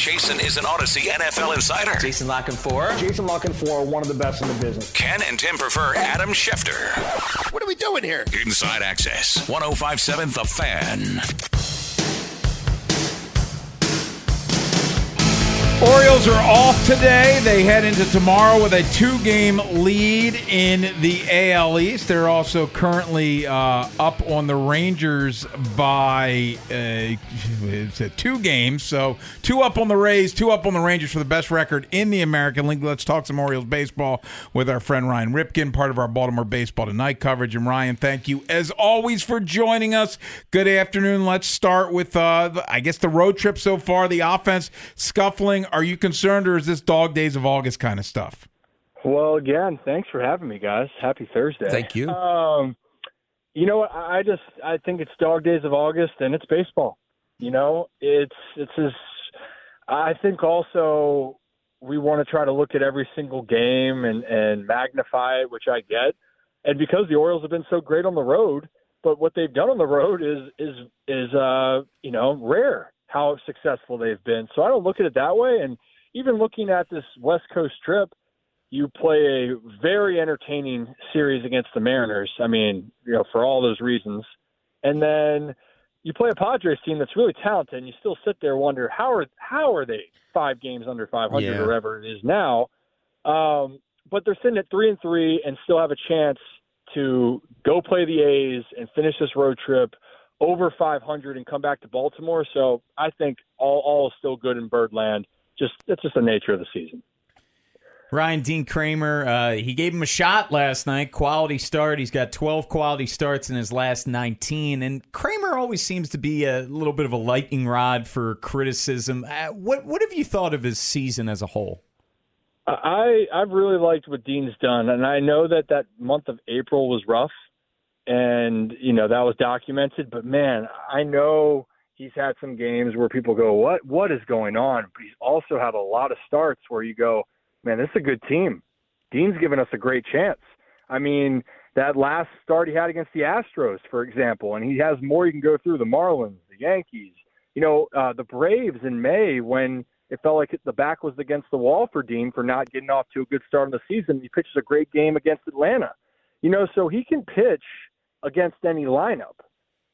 Jason is an Audacy NFL insider. Jason La Canfora. Jason La Canfora, one of the best in the business. Ken and Tim prefer Adam Schefter. What are we doing here? Inside Access, 1057 The Fan. Orioles are off today. They head into tomorrow with a two game lead in the AL East. They're also currently uh, up on the Rangers by uh, two games. So, two up on the Rays, two up on the Rangers for the best record in the American League. Let's talk some Orioles baseball with our friend Ryan Ripken, part of our Baltimore Baseball Tonight coverage. And Ryan, thank you as always for joining us. Good afternoon. Let's start with, uh, I guess, the road trip so far, the offense scuffling are you concerned, or is this dog days of August kind of stuff? Well, again, thanks for having me, guys. Happy Thursday. Thank you. Um, you know what? I just I think it's dog days of August, and it's baseball. You know, it's it's as I think also we want to try to look at every single game and and magnify it, which I get. And because the Orioles have been so great on the road, but what they've done on the road is is is uh you know rare how successful they've been. So I don't look at it that way. And even looking at this West Coast trip, you play a very entertaining series against the Mariners. I mean, you know, for all those reasons. And then you play a Padres team that's really talented, and you still sit there and wonder how are how are they five games under 500 Yeah. or whatever it is now. Um, but they're sitting at three and three and still have a chance to go play the A's and finish this road trip over 500 and come back to Baltimore. So I think all all is still good in Birdland. Just that's just the nature of the season. Ryan Dean Kremer, uh, he gave him a shot last night. Quality start. He's got 12 quality starts in his last 19. And Kremer always seems to be a little bit of a lightning rod for criticism. Uh, what what have you thought of his season as a whole? I I've really liked what Dean's done, and I know that that month of April was rough, and you know that was documented. But man, I know he's had some games where people go, "What what is going on?" But he's also had a lot of starts where you go, "Man, this is a good team." Dean's given us a great chance. I mean, that last start he had against the Astros, for example, and he has more you can go through the Marlins, the Yankees, you know, uh, the Braves in May when it felt like the back was against the wall for Dean for not getting off to a good start in the season. He pitches a great game against Atlanta, you know, so he can pitch against any lineup.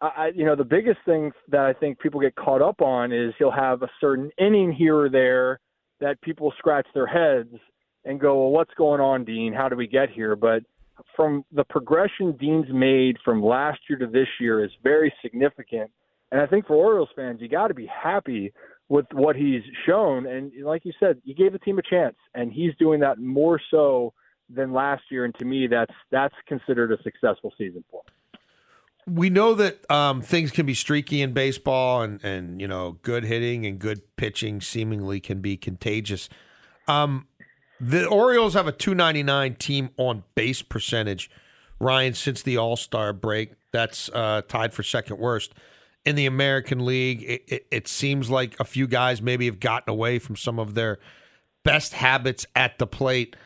I, you know, the biggest thing that I think people get caught up on is he'll have a certain inning here or there that people scratch their heads and go, well, what's going on, Dean? How do we get here? But from the progression Dean's made from last year to this year is very significant. And I think for Orioles fans, you got to be happy with what he's shown. And like you said, he gave the team a chance, and he's doing that more so than last year. And to me, that's that's considered a successful season for him. we know that um, things can be streaky in baseball, and and you know, good hitting and good pitching seemingly can be contagious. Um, the Orioles have a 299 team on base percentage, Ryan, since the All Star break. That's uh, tied for second worst in the American League. It, it, it seems like a few guys maybe have gotten away from some of their best habits at the plate.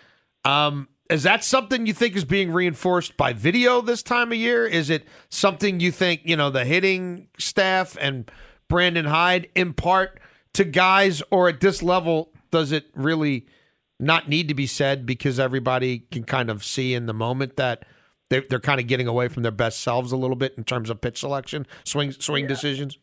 Um, is that something you think is being reinforced by video this time of year? Is it something you think, you know, the hitting staff and Brandon Hyde impart to guys, or at this level, does it really not need to be said because everybody can kind of see in the moment that they're, they're kind of getting away from their best selves a little bit in terms of pitch selection, swing swing decisions?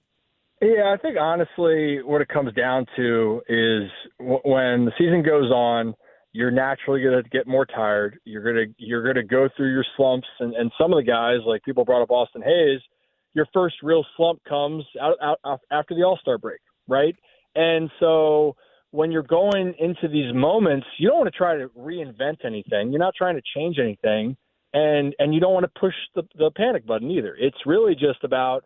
Yeah, I think honestly, what it comes down to is w- when the season goes on, you're naturally going to get more tired. You're gonna you're gonna go through your slumps, and, and some of the guys, like people brought up Austin Hays, your first real slump comes out, out, out after the All Star break, right? And so when you're going into these moments, you don't want to try to reinvent anything. You're not trying to change anything. and and you don't want to push the, the panic button either. It's really just about,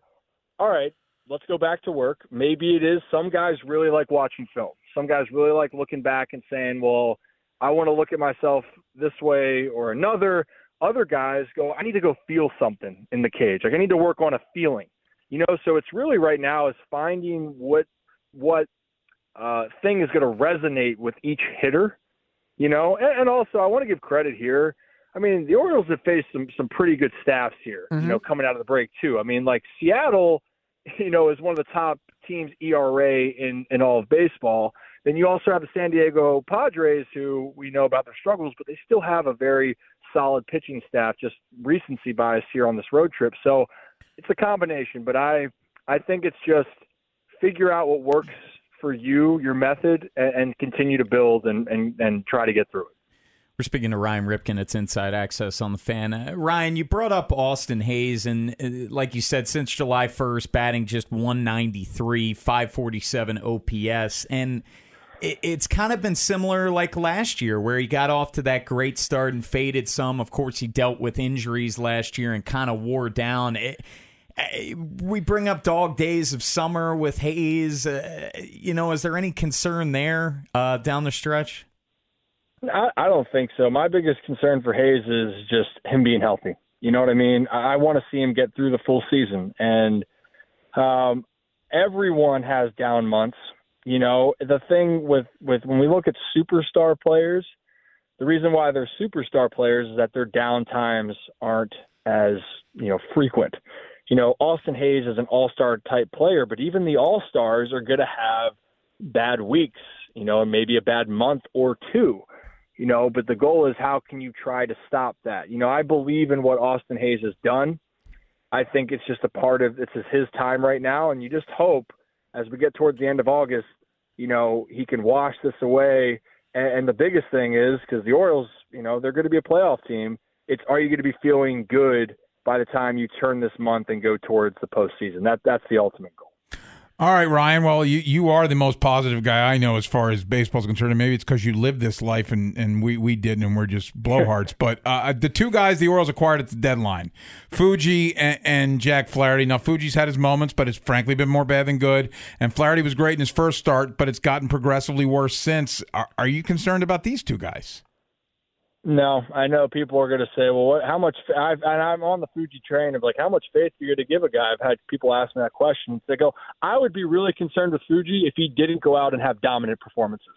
all right, let's go back to work. Maybe it is some guys really like watching film. Some guys really like looking back and saying, well, I want to look at myself this way or another. Other guys go, I need to go feel something in the cage. Like I need to work on a feeling. You know, so it's really right now is finding what what uh, thing is going to resonate with each hitter. You know, and, and also I want to give credit here. I mean, the Orioles have faced some some pretty good staffs here. You know, coming out of the break too. I mean, like Seattle, you know, is one of the top teams ERA in in all of baseball. Then you also have the San Diego Padres, who we know about their struggles, but they still have a very solid pitching staff. Just recency bias here on this road trip, so it's a combination. But I I think it's just figure out what works for you, your method, and, and continue to build and, and and try to get through it. We're speaking to Ryan Ripken. It's Inside Access on the Fan. Uh, Ryan, you brought up Austin Hays, and uh, like you said, since July 1st, batting just 193, 547 OPS, and it, it's kind of been similar like last year, where he got off to that great start and faded some. Of course, he dealt with injuries last year and kind of wore down. It, we bring up dog days of summer with Hays. Uh, you know, is there any concern there uh, down the stretch? I, I don't think so. My biggest concern for Hays is just him being healthy. You know what I mean? I, I want to see him get through the full season, and um, everyone has down months. You know, the thing with with when we look at superstar players, the reason why they're superstar players is that their down times aren't as you know frequent. You know, Austin Hays is an all-star type player, but even the all-stars are going to have bad weeks. You know, and maybe a bad month or two you know, but the goal is how can you try to stop that? You know, I believe in what Austin Hays has done. I think it's just a part of is his time right now, and you just hope as we get towards the end of August, you know, he can wash this away. And, and the biggest thing is because the Orioles, you know, they're going to be a playoff team. It's are you going to be feeling good by the time you turn this month and go towards the postseason? That that's the ultimate goal. All right, Ryan. Well, you, you are the most positive guy I know as far as baseball's concerned. And maybe it's because you lived this life and, and we, we didn't, and we're just blowhards. but uh, the two guys the Orioles acquired at the deadline, Fuji and, and, Jack Flaherty. Now, Fuji's had his moments, but it's frankly been more bad than good. And Flaherty was great in his first start, but it's gotten progressively worse since. Are, are you concerned about these two guys? No, I know people are going to say, "Well, what, how much?" I've, and I'm on the Fuji train of like, how much faith are you going to give a guy? I've had people ask me that question. They go, "I would be really concerned with Fuji if he didn't go out and have dominant performances,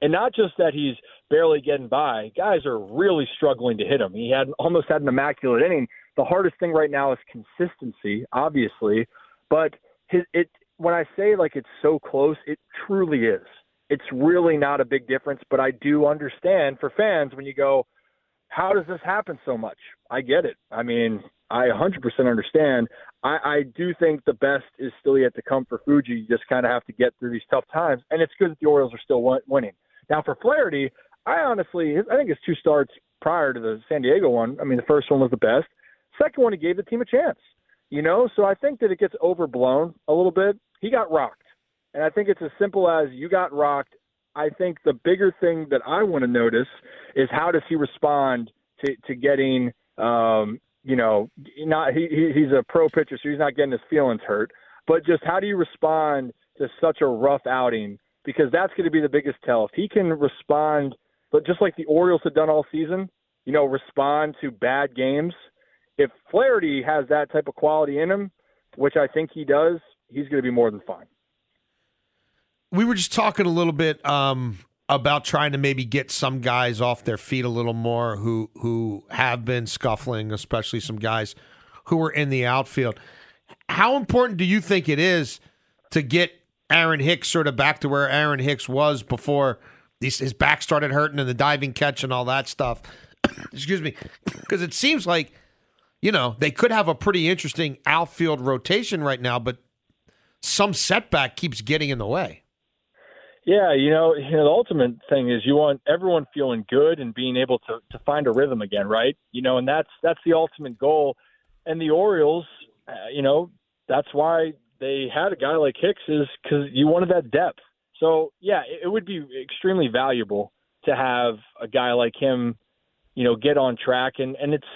and not just that he's barely getting by. Guys are really struggling to hit him. He had almost had an immaculate inning. The hardest thing right now is consistency, obviously, but his it. When I say like it's so close, it truly is it's really not a big difference. But I do understand for fans when you go, how does this happen so much? I get it. I mean, I 100% understand. I, I do think the best is still yet to come for Fuji. You just kind of have to get through these tough times, and it's good that the Orioles are still winning. Now for Flaherty, I honestly, I think his two starts prior to the San Diego one. I mean, the first one was the best. Second one, he gave the team a chance. You know, so I think that it gets overblown a little bit. He got rocked. And I think it's as simple as you got rocked. I think the bigger thing that I want to notice is how does he respond to, to getting, um, you know, not he, he's a pro pitcher, so he's not getting his feelings hurt. But just how do you respond to such a rough outing? Because that's going to be the biggest tell. If he can respond, but just like the Orioles have done all season, you know, respond to bad games. If Flaherty has that type of quality in him, which I think he does, he's going to be more than fine we were just talking a little bit um, about trying to maybe get some guys off their feet a little more who who have been scuffling, especially some guys who are in the outfield. How important do you think it is to get Aaron Hicks sort of back to where Aaron Hicks was before his back started hurting and the diving catch and all that stuff? Excuse me, because it seems like you know they could have a pretty interesting outfield rotation right now, but some setback keeps getting in the way. Yeah, you know, you know, the ultimate thing is you want everyone feeling good and being able to to find a rhythm again, right? You know, and that's that's the ultimate goal. And the Orioles, uh, you know, that's why they had a guy like Hicks is because you wanted that depth. So yeah, it, it would be extremely valuable to have a guy like him, you know, get on track. And and it's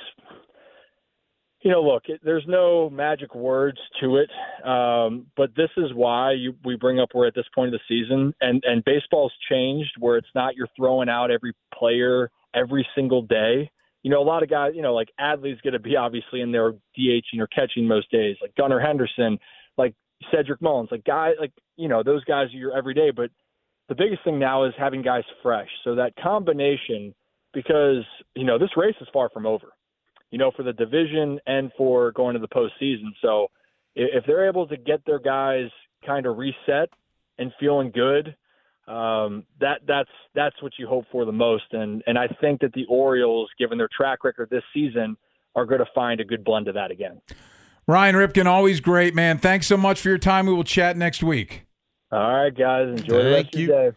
you know, look, it, there's no magic words to it, um, but this is why you, we bring up we're at this point of the season, and and baseball's changed where it's not you're throwing out every player every single day. You know, a lot of guys, you know, like Adley's going to be obviously in there DHing or catching most days, like Gunnar Henderson, like Cedric Mullins, like guys, like you know, those guys are your every day. But the biggest thing now is having guys fresh. So that combination, because you know, this race is far from over you know, for the division and for going to the postseason. So if they're able to get their guys kind of reset and feeling good, um, that that's that's what you hope for the most. And and I think that the Orioles, given their track record this season, are going to find a good blend of that again. Ryan Ripken, always great, man. Thanks so much for your time. We will chat next week. All right, guys. Enjoy Thank the rest you. of your day.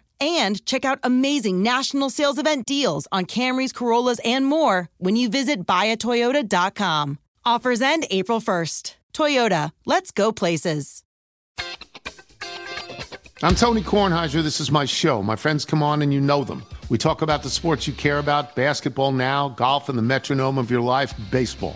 and check out amazing national sales event deals on Camrys, Corollas, and more when you visit buyatoyota.com. Offers end April 1st. Toyota, let's go places. I'm Tony Kornheiser. This is my show. My friends come on and you know them. We talk about the sports you care about basketball now, golf, and the metronome of your life, baseball.